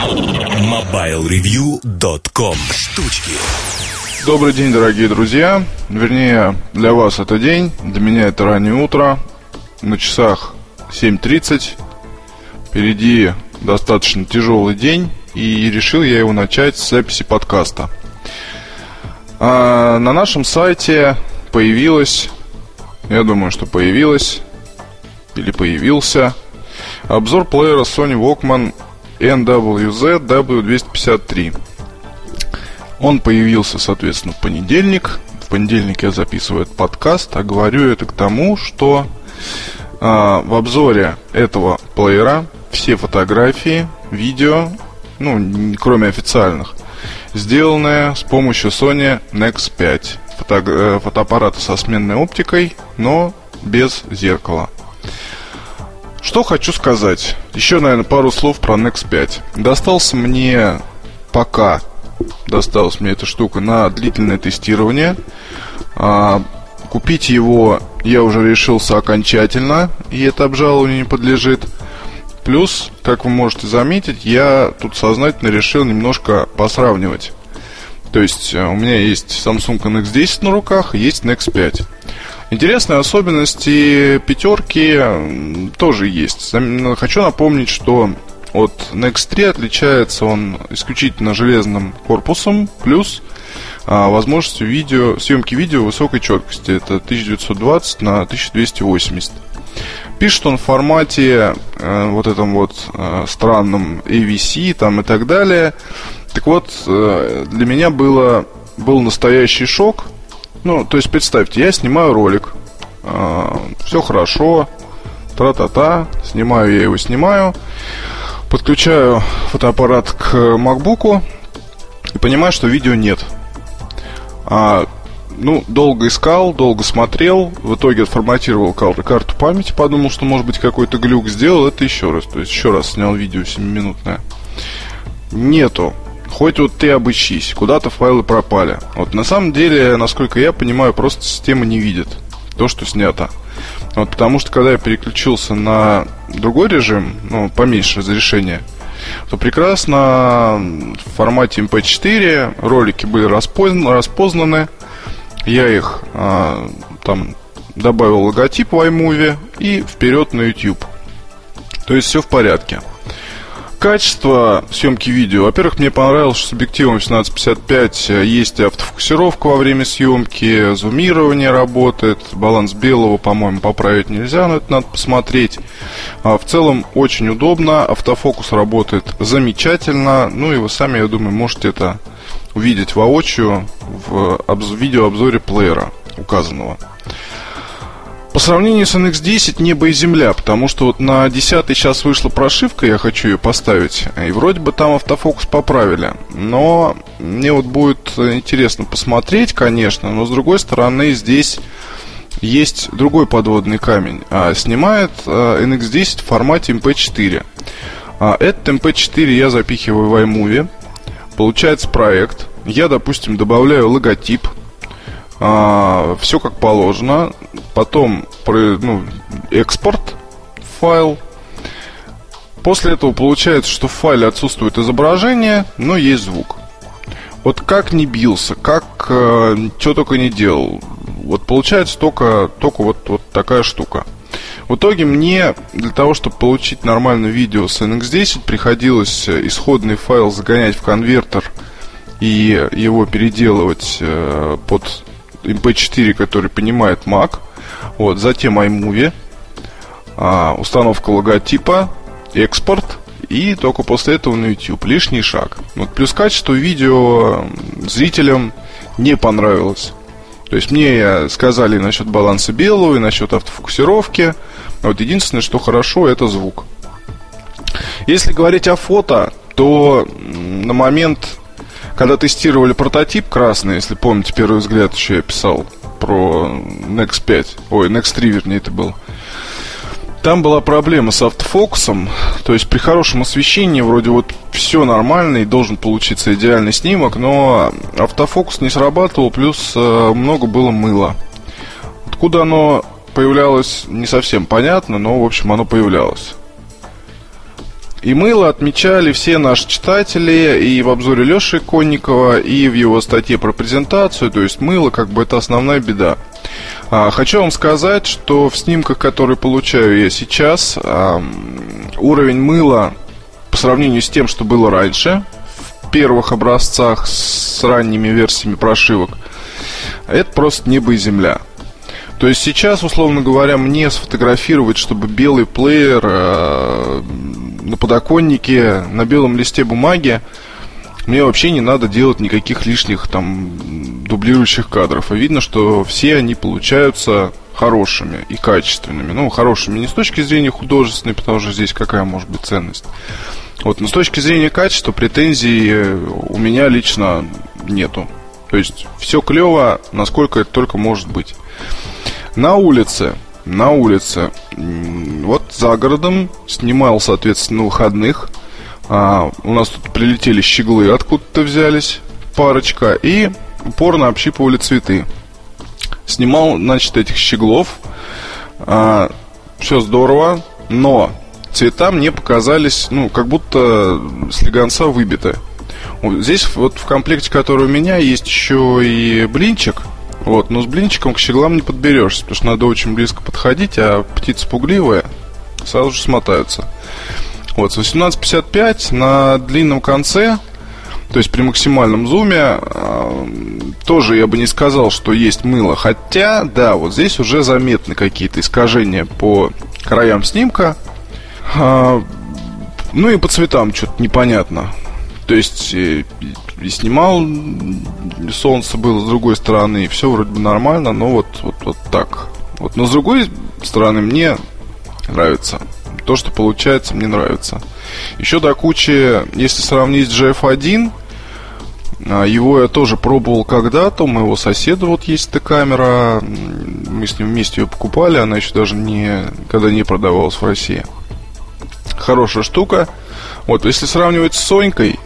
MobileReview.com Штучки Добрый день, дорогие друзья. Вернее, для вас это день, для меня это раннее утро. На часах 7.30. Впереди достаточно тяжелый день, и решил я его начать с записи подкаста. А на нашем сайте появилась, я думаю, что появилась, или появился, обзор плеера Sony Walkman NWZ W253. Он появился, соответственно, в понедельник. В понедельник я записываю этот подкаст, а говорю это к тому, что э, в обзоре этого плеера все фотографии, видео, ну, кроме официальных, сделанные с помощью Sony Nex 5. Фото, э, фотоаппарата со сменной оптикой, но без зеркала. Что хочу сказать. Еще, наверное, пару слов про Nex 5. Достался мне пока досталась мне эта штука на длительное тестирование. А, купить его я уже решился окончательно, и это обжалованию не подлежит. Плюс, как вы можете заметить, я тут сознательно решил немножко посравнивать. То есть э, у меня есть Samsung NX10 на руках, есть Nex 5. Интересные особенности пятерки тоже есть. Хочу напомнить, что от Next 3 отличается он исключительно железным корпусом, плюс а, возможностью видео, съемки видео высокой четкости. Это 1920 на 1280. Пишет он в формате э, вот этом вот э, странном AVC там и так далее. Так вот, э, для меня было, был настоящий шок. Ну, то есть, представьте, я снимаю ролик, э, все хорошо, тра-та-та, снимаю я его, снимаю, подключаю фотоаппарат к MacBook и понимаю, что видео нет. А, ну, долго искал, долго смотрел, в итоге отформатировал карту памяти, подумал, что может быть какой-то глюк, сделал это еще раз. То есть еще раз снял видео 7-минутное. Нету. Хоть вот ты обыщись, куда-то файлы пропали. Вот на самом деле, насколько я понимаю, просто система не видит то, что снято. Вот, потому что когда я переключился на другой режим, ну, поменьше разрешения, то прекрасно в формате MP4 ролики были распознаны, распознаны я их а, там добавил логотип в iMovie и вперед на YouTube. То есть все в порядке. Качество съемки видео. Во-первых, мне понравилось, что с объективом 1855 есть автофокусировка во время съемки, зумирование работает, баланс белого, по-моему, поправить нельзя, но это надо посмотреть. А в целом очень удобно, автофокус работает замечательно, ну и вы сами, я думаю, можете это увидеть воочию в видеообзоре плеера указанного. По сравнению с NX10 небо и земля, потому что вот на 10 сейчас вышла прошивка, я хочу ее поставить, и вроде бы там автофокус поправили. Но мне вот будет интересно посмотреть, конечно, но с другой стороны здесь есть другой подводный камень. А, снимает а, NX10 в формате MP4. А, этот MP4 я запихиваю в iMovie. Получается проект. Я, допустим, добавляю логотип а, все как положено. Потом ну, экспорт файл. После этого получается, что в файле отсутствует изображение, но есть звук. Вот как не бился, как э, что только не делал. Вот получается только, только вот, вот такая штука. В итоге мне для того, чтобы получить нормальное видео с NX10, приходилось исходный файл загонять в конвертер и его переделывать э, под MP4, который понимает Mac. Вот, затем iMovie, а, установка логотипа, экспорт и только после этого на YouTube. Лишний шаг. Вот, плюс качество видео зрителям не понравилось. То есть мне сказали насчет баланса белого и насчет автофокусировки. Вот единственное, что хорошо, это звук. Если говорить о фото, то на момент когда тестировали прототип красный, если помните, первый взгляд еще я писал про Nex 5, ой, Nex 3, вернее, это был. Там была проблема с автофокусом, то есть при хорошем освещении вроде вот все нормально и должен получиться идеальный снимок, но автофокус не срабатывал, плюс э, много было мыла. Откуда оно появлялось, не совсем понятно, но в общем оно появлялось. И мыло отмечали все наши читатели и в обзоре Леши Конникова, и в его статье про презентацию. То есть мыло как бы это основная беда. А, хочу вам сказать, что в снимках, которые получаю я сейчас, а, уровень мыла по сравнению с тем, что было раньше, в первых образцах с ранними версиями прошивок, это просто небо и земля. То есть сейчас, условно говоря, мне сфотографировать, чтобы белый плеер э, на подоконнике, на белом листе бумаги, мне вообще не надо делать никаких лишних там дублирующих кадров. И видно, что все они получаются хорошими и качественными. Ну, хорошими не с точки зрения художественной, потому что здесь какая может быть ценность. Вот, но с точки зрения качества претензий у меня лично нету. То есть все клево, насколько это только может быть. На улице, на улице, вот за городом снимал, соответственно, выходных. А, у нас тут прилетели щеглы, откуда-то взялись, парочка, и упорно общипывали цветы. Снимал, значит, этих щеглов. А, все здорово, но цвета мне показались, ну, как будто слегонца выбиты. Здесь вот в комплекте, который у меня, есть еще и блинчик. Вот, но с блинчиком к щеглам не подберешься, потому что надо очень близко подходить, а птицы пугливые сразу же смотаются. Вот, с 18.55 на длинном конце, то есть при максимальном зуме, э, тоже я бы не сказал, что есть мыло. Хотя, да, вот здесь уже заметны какие-то искажения по краям снимка. Э, ну и по цветам что-то непонятно. То есть и, и снимал, солнце было с другой стороны, и все вроде бы нормально, но вот, вот, вот так. Вот, но с другой стороны мне нравится. То, что получается, мне нравится. Еще до кучи, если сравнить с GF1, а, его я тоже пробовал когда-то. У моего соседа вот есть эта камера. Мы с ним вместе ее покупали. Она еще даже не, когда не продавалась в России. Хорошая штука. Вот, если сравнивать с Сонькой,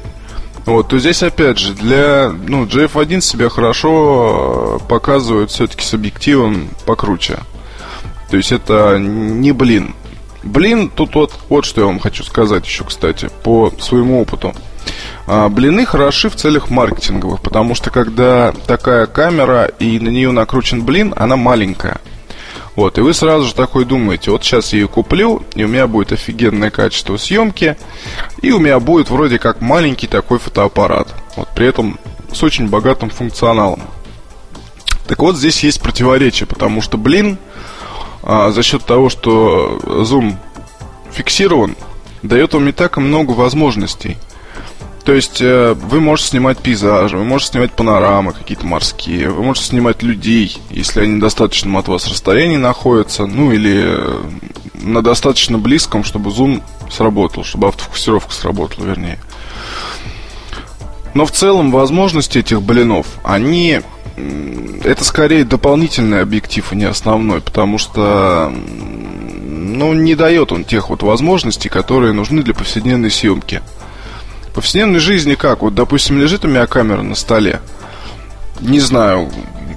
вот, то здесь опять же для ну, GF1 себя хорошо э, показывает все-таки с объективом покруче. То есть это не блин. Блин, тут вот, вот что я вам хочу сказать еще, кстати, по своему опыту. А, блины хороши в целях маркетинговых, потому что когда такая камера и на нее накручен блин, она маленькая. Вот, и вы сразу же такой думаете, вот сейчас я ее куплю, и у меня будет офигенное качество съемки, и у меня будет вроде как маленький такой фотоаппарат. Вот, при этом с очень богатым функционалом. Так вот, здесь есть противоречие, потому что, блин, а, за счет того, что зум фиксирован, дает вам не так много возможностей. То есть э, вы можете снимать пейзажи, вы можете снимать панорамы какие-то морские, вы можете снимать людей, если они достаточно от вас расстоянии находятся, ну или э, на достаточно близком, чтобы зум сработал, чтобы автофокусировка сработала, вернее. Но в целом возможности этих блинов, они это скорее дополнительный объектив, а не основной, потому что ну, не дает он тех вот возможностей, которые нужны для повседневной съемки повседневной жизни как? Вот, допустим, лежит у меня камера на столе. Не знаю,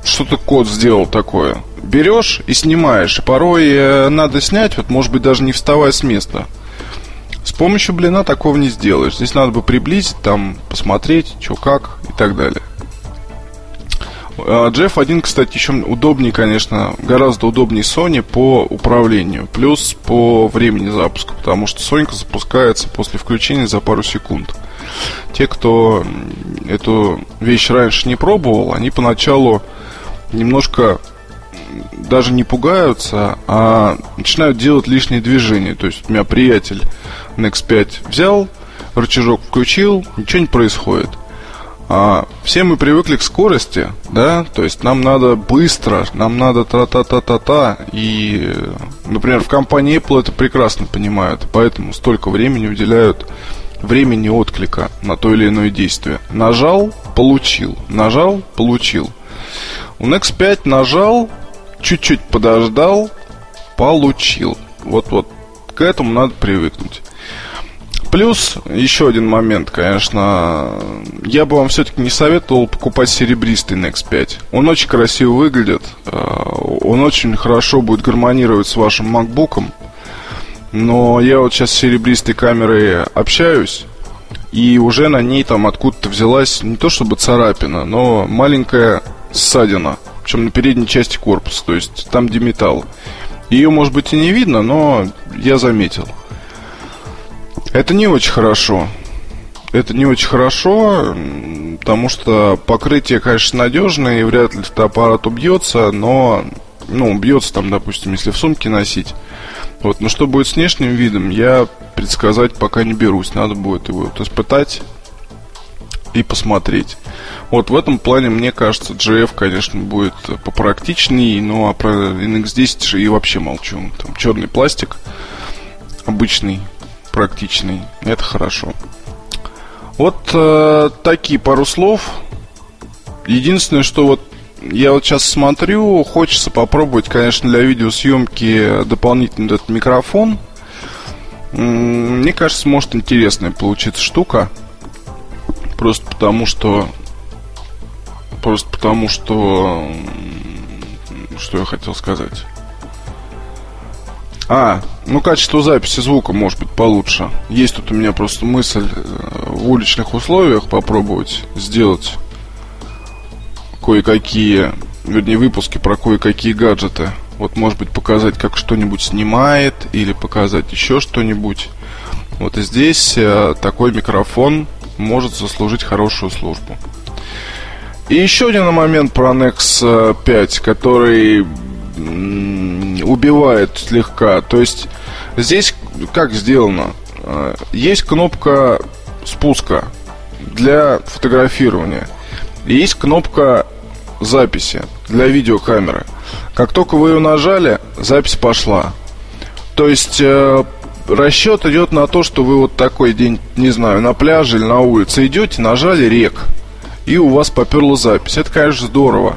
что-то код сделал такое. Берешь и снимаешь. Порой э, надо снять, вот может быть даже не вставая с места. С помощью блина такого не сделаешь. Здесь надо бы приблизить, там посмотреть, что как и так далее. GF1, а, кстати, еще удобнее, конечно, гораздо удобнее Sony по управлению, плюс по времени запуска, потому что Sony запускается после включения за пару секунд. Те, кто эту вещь раньше не пробовал, они поначалу немножко даже не пугаются, а начинают делать лишние движения. То есть у меня приятель на X5 взял, рычажок включил, ничего не происходит. А, все мы привыкли к скорости, да, то есть нам надо быстро, нам надо та-та-та-та-та, и, например, в компании Apple это прекрасно понимают, поэтому столько времени уделяют времени отклика на то или иное действие. Нажал, получил. Нажал, получил. У Nex5 нажал, чуть-чуть подождал, получил. Вот-вот к этому надо привыкнуть. Плюс еще один момент, конечно, я бы вам все-таки не советовал покупать серебристый Nex 5. Он очень красиво выглядит, э, он очень хорошо будет гармонировать с вашим MacBook. Но я вот сейчас с серебристой камерой общаюсь, и уже на ней там откуда-то взялась не то чтобы царапина, но маленькая ссадина, причем на передней части корпуса, то есть там где металл. Ее, может быть, и не видно, но я заметил. Это не очень хорошо. Это не очень хорошо, потому что покрытие, конечно, надежное, и вряд ли фотоаппарат убьется, но, ну, убьется там, допустим, если в сумке носить. Вот, но что будет с внешним видом, я предсказать пока не берусь. Надо будет его вот испытать и посмотреть. Вот в этом плане, мне кажется, GF, конечно, будет попрактичнее, ну а про NX10 же и вообще молчу. Там черный пластик, обычный, практичный, это хорошо. Вот э, такие пару слов. Единственное, что вот я вот сейчас смотрю, хочется попробовать, конечно, для видеосъемки дополнительный этот микрофон. Мне кажется, может интересная получиться штука. Просто потому что... Просто потому что... Что я хотел сказать? А, ну качество записи звука может быть получше. Есть тут у меня просто мысль э, в уличных условиях попробовать сделать кое-какие, вернее, выпуски про кое-какие гаджеты. Вот, может быть, показать, как что-нибудь снимает, или показать еще что-нибудь. Вот и здесь э, такой микрофон может заслужить хорошую службу. И еще один момент про Nex 5, который убивает слегка. То есть здесь как сделано? Э, есть кнопка спуска для фотографирования. Есть кнопка записи для видеокамеры. Как только вы ее нажали, запись пошла. То есть э, расчет идет на то, что вы вот такой день, не знаю, на пляже или на улице идете, нажали рек, и у вас поперла запись. Это, конечно, здорово.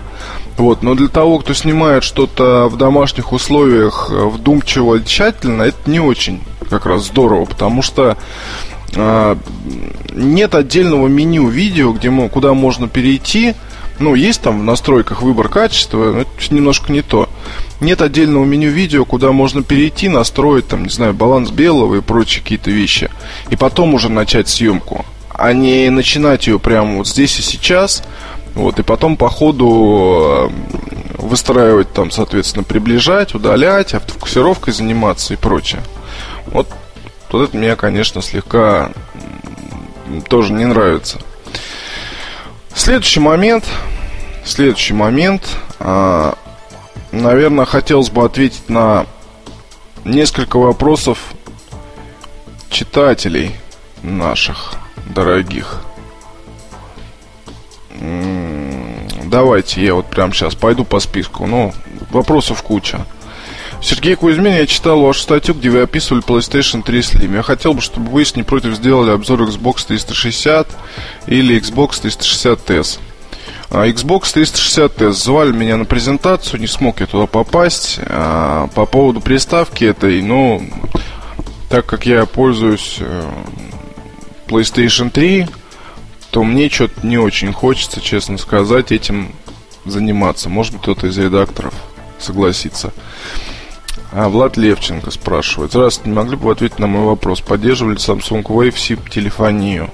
Вот, но для того, кто снимает что-то в домашних условиях э, вдумчиво и тщательно, это не очень как раз здорово, потому что э, нет отдельного меню видео, где мы, куда можно перейти ну, есть там в настройках выбор качества, но это немножко не то. Нет отдельного меню видео, куда можно перейти, настроить, там, не знаю, баланс белого и прочие какие-то вещи. И потом уже начать съемку. А не начинать ее прямо вот здесь и сейчас. Вот, и потом по ходу э, выстраивать там, соответственно, приближать, удалять, автофокусировкой заниматься и прочее. Вот, вот это мне, конечно, слегка тоже не нравится. Следующий момент. Следующий момент. А, наверное, хотелось бы ответить на несколько вопросов читателей наших дорогих. Давайте я вот прямо сейчас пойду по списку. Ну, вопросов куча. Сергей Кузьмин, я читал вашу статью, где вы описывали PlayStation 3 Slim. Я хотел бы, чтобы вы, не против, сделали обзор Xbox 360 или Xbox 360S. А, Xbox 360S звали меня на презентацию, не смог я туда попасть. А, по поводу приставки этой, ну, так как я пользуюсь э, PlayStation 3, то мне что-то не очень хочется, честно сказать, этим заниматься. Может быть, кто-то из редакторов согласится. А, Влад Левченко спрашивает. Здравствуйте, не могли бы вы ответить на мой вопрос? Поддерживали Samsung Wave SIP телефонию?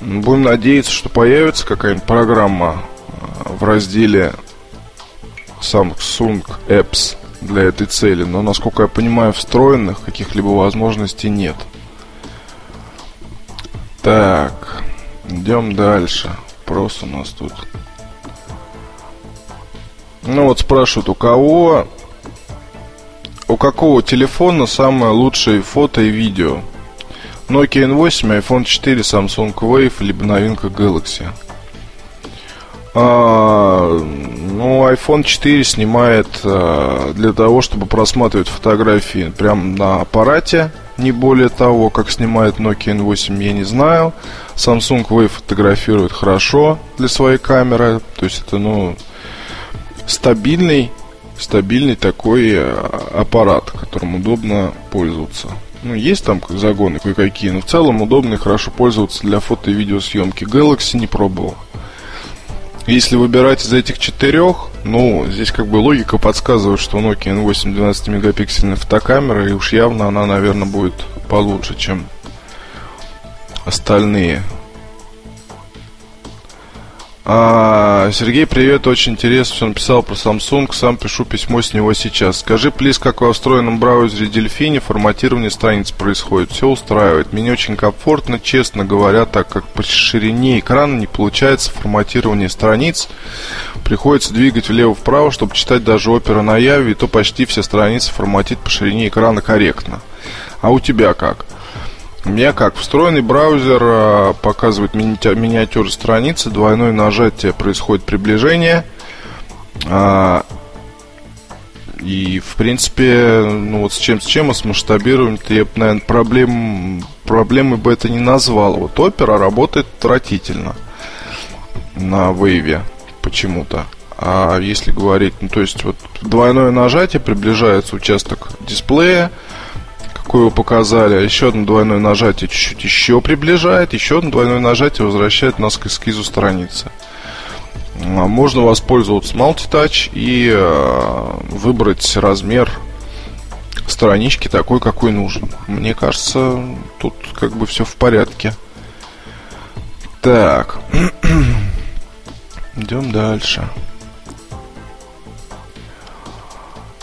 Будем надеяться, что появится какая-нибудь программа а, в разделе Samsung Apps для этой цели. Но, насколько я понимаю, встроенных каких-либо возможностей нет. Так, идем дальше. Просто у нас тут. Ну вот спрашивают, у кого у какого телефона самое лучшее фото и видео? Nokia N8, iPhone 4, Samsung Wave, либо новинка Galaxy. А, ну, iPhone 4 снимает а, для того, чтобы просматривать фотографии прямо на аппарате, не более того, как снимает Nokia N8, я не знаю. Samsung Wave фотографирует хорошо для своей камеры, то есть это, ну, стабильный стабильный такой э, аппарат, которым удобно пользоваться. Ну, есть там загоны кое-какие, но в целом удобно и хорошо пользоваться для фото и видеосъемки. Galaxy не пробовал. Если выбирать из этих четырех, Ну, здесь как бы логика подсказывает, что Nokia N8 12 мегапиксельная фотокамера, и уж явно она, наверное, будет получше, чем остальные. А, Сергей, привет, очень интересно, что написал про Samsung, сам пишу письмо с него сейчас. Скажи, плиз, как во встроенном браузере Delphine форматирование страниц происходит? Все устраивает. Мне очень комфортно, честно говоря, так как по ширине экрана не получается форматирование страниц. Приходится двигать влево-вправо, чтобы читать даже опера на Яве, и то почти все страницы форматит по ширине экрана корректно. А у тебя как? Меня как? Встроенный браузер э, показывает мини- миниатюры страницы, двойное нажатие происходит приближение. Э, и, в принципе, ну вот с чем с чем, а с масштабированием я бы, наверное, проблем, проблемы бы это не назвал. Вот опера работает отвратительно на вейве почему-то. А если говорить, ну то есть вот двойное нажатие приближается участок дисплея, какую показали. А еще одно двойное нажатие чуть-чуть еще приближает, еще одно двойное нажатие возвращает нас к эскизу страницы. А, можно воспользоваться multitouch и э, выбрать размер странички такой, какой нужен. Мне кажется, тут как бы все в порядке. Так. Идем дальше.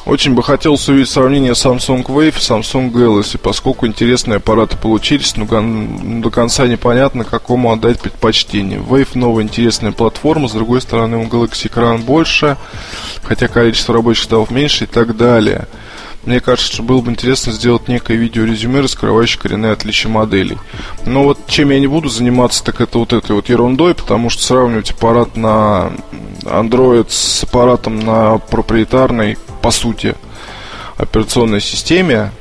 Очень бы хотелось увидеть сравнение Samsung Wave и Samsung Galaxy, поскольку интересные аппараты получились, но до конца непонятно, какому отдать предпочтение. Wave новая интересная платформа, с другой стороны у Galaxy экран больше, хотя количество рабочих столов меньше и так далее. Мне кажется, что было бы интересно сделать некое видеорезюме, раскрывающее коренные отличия моделей. Но вот чем я не буду заниматься, так это вот этой вот ерундой, потому что сравнивать аппарат на Android с аппаратом на проприетарной, по сути, операционной системе,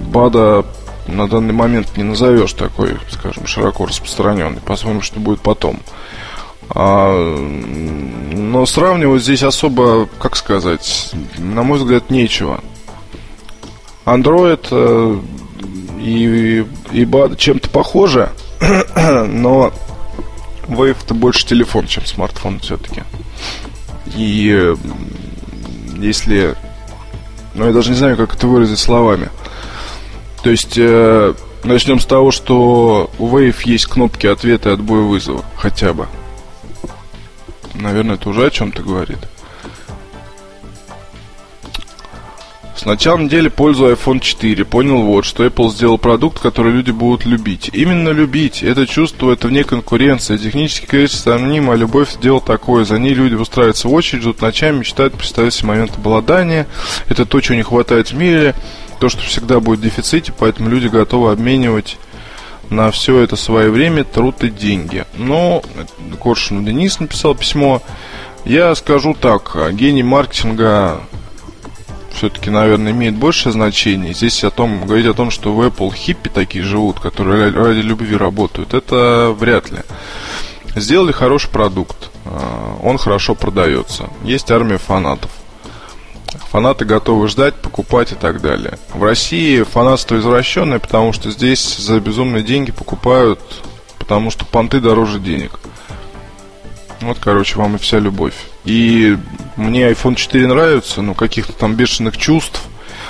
БАДа на данный момент не назовешь такой, скажем, широко распространенный. Посмотрим, что будет потом. А, но сравнивать здесь особо, как сказать, на мой взгляд, нечего. Android э, и, и BAD чем-то похожи, но Wave это больше телефон, чем смартфон все-таки. И если... Ну, я даже не знаю, как это выразить словами. То есть, э, начнем с того, что у Wave есть кнопки ответа и отбоя вызова, хотя бы. Наверное, это уже о чем-то говорит. С начала недели пользую iPhone 4. Понял вот, что Apple сделал продукт, который люди будут любить. Именно любить. Это чувство, это вне конкуренции. Технически, конечно, сомнимо, а любовь сделал такое. За ней люди устраиваются в очередь, ждут ночами, мечтают представить себе момент обладания. Это то, чего не хватает в мире. То, что всегда будет в дефиците, поэтому люди готовы обменивать на все это свое время, труд и деньги. Но Коршун Денис написал письмо. Я скажу так, гений маркетинга все-таки, наверное, имеет большее значение. Здесь о том, говорить о том, что в Apple хиппи такие живут, которые ради любви работают, это вряд ли. Сделали хороший продукт, а, он хорошо продается. Есть армия фанатов. Фанаты готовы ждать, покупать и так далее. В России фанатство извращенное, потому что здесь за безумные деньги покупают, потому что понты дороже денег. Вот, короче, вам и вся любовь. И мне iPhone 4 нравится, но каких-то там бешеных чувств,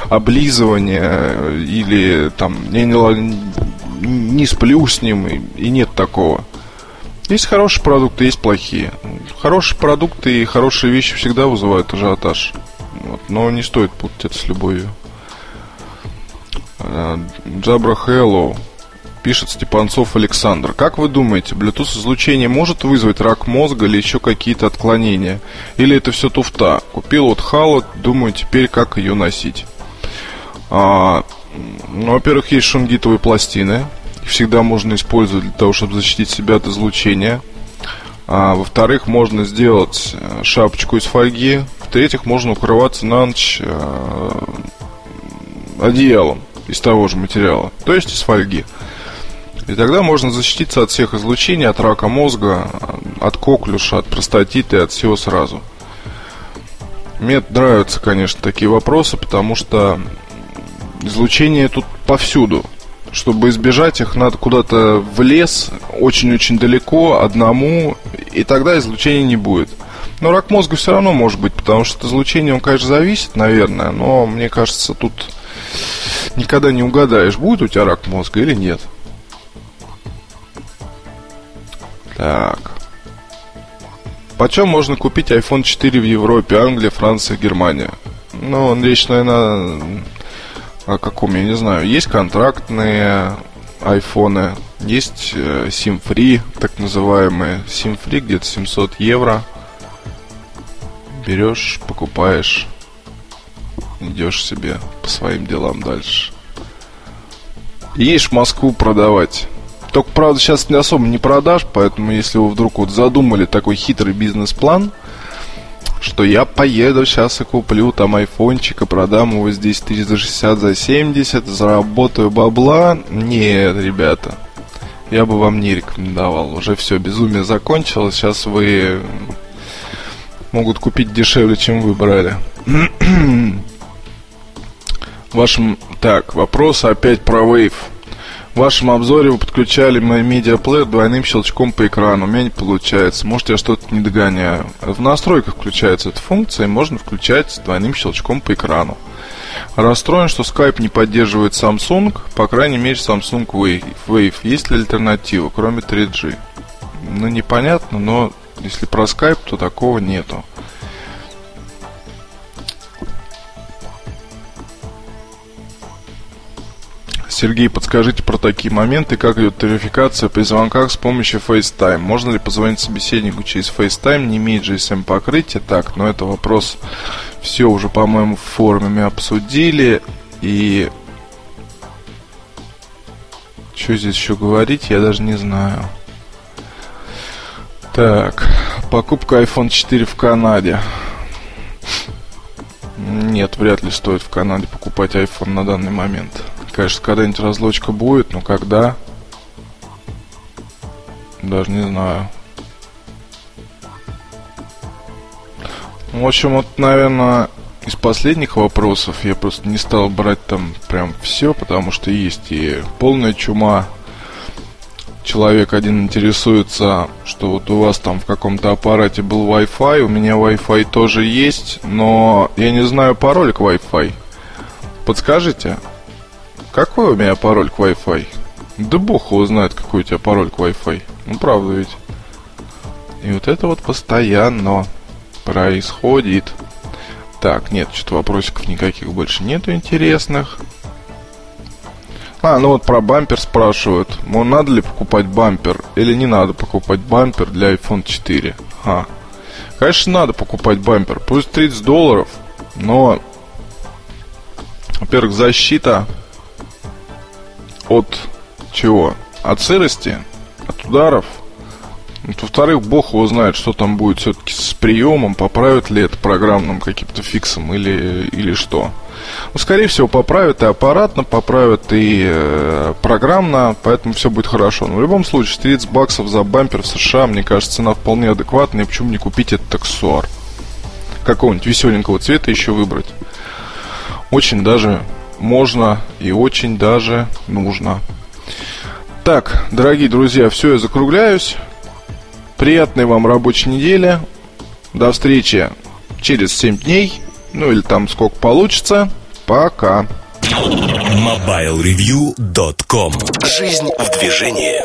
облизывания или там я не, не сплю с ним, и, и нет такого. Есть хорошие продукты, есть плохие. Хорошие продукты и хорошие вещи всегда вызывают ажиотаж. Вот, но не стоит путать это с любовью. Джабра Hello пишет Степанцов Александр. Как вы думаете, Bluetooth излучение может вызвать рак мозга или еще какие-то отклонения? Или это все туфта? Купил вот Halo, думаю теперь как ее носить. А, ну, во-первых, есть шунгитовые пластины. Их всегда можно использовать для того, чтобы защитить себя от излучения. А, во-вторых, можно сделать э, шапочку из фольги. В-третьих, можно укрываться на ночь э, одеялом из того же материала, то есть из фольги. И тогда можно защититься от всех излучений, от рака мозга, от коклюша, от простатита и от всего сразу. Мне нравятся, конечно, такие вопросы, потому что излучение тут повсюду. Чтобы избежать их, надо куда-то в лес, очень-очень далеко, одному, и тогда излучения не будет. Но рак мозга все равно может быть, потому что от излучения он, конечно, зависит, наверное, но мне кажется, тут никогда не угадаешь, будет у тебя рак мозга или нет. Так. Почем можно купить iPhone 4 в Европе, Англия, Франция, Германия? Ну, речь, наверное, о каком, я не знаю. Есть контрактные айфоны, есть э, так называемые. SIM-free где-то 700 евро. Берешь, покупаешь, идешь себе по своим делам дальше. Едешь Москву продавать. Только, правда, сейчас не особо не продашь, поэтому если вы вдруг вот задумали такой хитрый бизнес-план, что я поеду сейчас и куплю там айфончик и продам его здесь 360 за 70, заработаю бабла. Нет, ребята, я бы вам не рекомендовал. Уже все, безумие закончилось. Сейчас вы могут купить дешевле, чем вы брали. Вашим... Так, вопрос опять про Wave. В вашем обзоре вы подключали мой медиаплеер двойным щелчком по экрану. У меня не получается. Может, я что-то не догоняю. В настройках включается эта функция, и можно включать двойным щелчком по экрану. Расстроен, что Skype не поддерживает Samsung, по крайней мере Samsung Wave. Есть ли альтернатива, кроме 3G? Ну, непонятно, но если про Skype, то такого нету. Сергей, подскажите про такие моменты, как идет верификация при звонках с помощью FaceTime. Можно ли позвонить собеседнику через FaceTime, не имеет GSM покрытия? Так, но это вопрос все уже, по-моему, в форуме обсудили. И что здесь еще говорить, я даже не знаю. Так, покупка iPhone 4 в Канаде. Нет, вряд ли стоит в Канаде покупать iPhone на данный момент. Конечно, когда-нибудь разлочка будет, но когда? Даже не знаю. В общем, вот, наверное, из последних вопросов я просто не стал брать там прям все, потому что есть и полная чума. Человек один интересуется, что вот у вас там в каком-то аппарате был Wi-Fi, у меня Wi-Fi тоже есть, но я не знаю пароль к Wi-Fi. Подскажите? Какой у меня пароль к Wi-Fi? Да бог его знает, какой у тебя пароль к Wi-Fi. Ну, правда ведь. И вот это вот постоянно происходит. Так, нет, что-то вопросиков никаких больше нету интересных. А, ну вот про бампер спрашивают. Ну, надо ли покупать бампер или не надо покупать бампер для iPhone 4? А, конечно, надо покупать бампер. Пусть 30 долларов, но, во-первых, защита от чего? От сырости, от ударов. Во-вторых, бог его знает, что там будет все-таки с приемом, поправят ли это программным каким-то фиксом или, или что. Ну, скорее всего, поправят и аппаратно, поправят и э, программно, поэтому все будет хорошо. Но в любом случае, 30 баксов за бампер в США, мне кажется, цена вполне адекватная, почему не купить этот аксессуар? Какого-нибудь веселенького цвета еще выбрать. Очень даже можно и очень даже нужно. Так, дорогие друзья, все, я закругляюсь. Приятной вам рабочей недели. До встречи через 7 дней. Ну или там сколько получится. Пока. MobileReview.com Жизнь в движении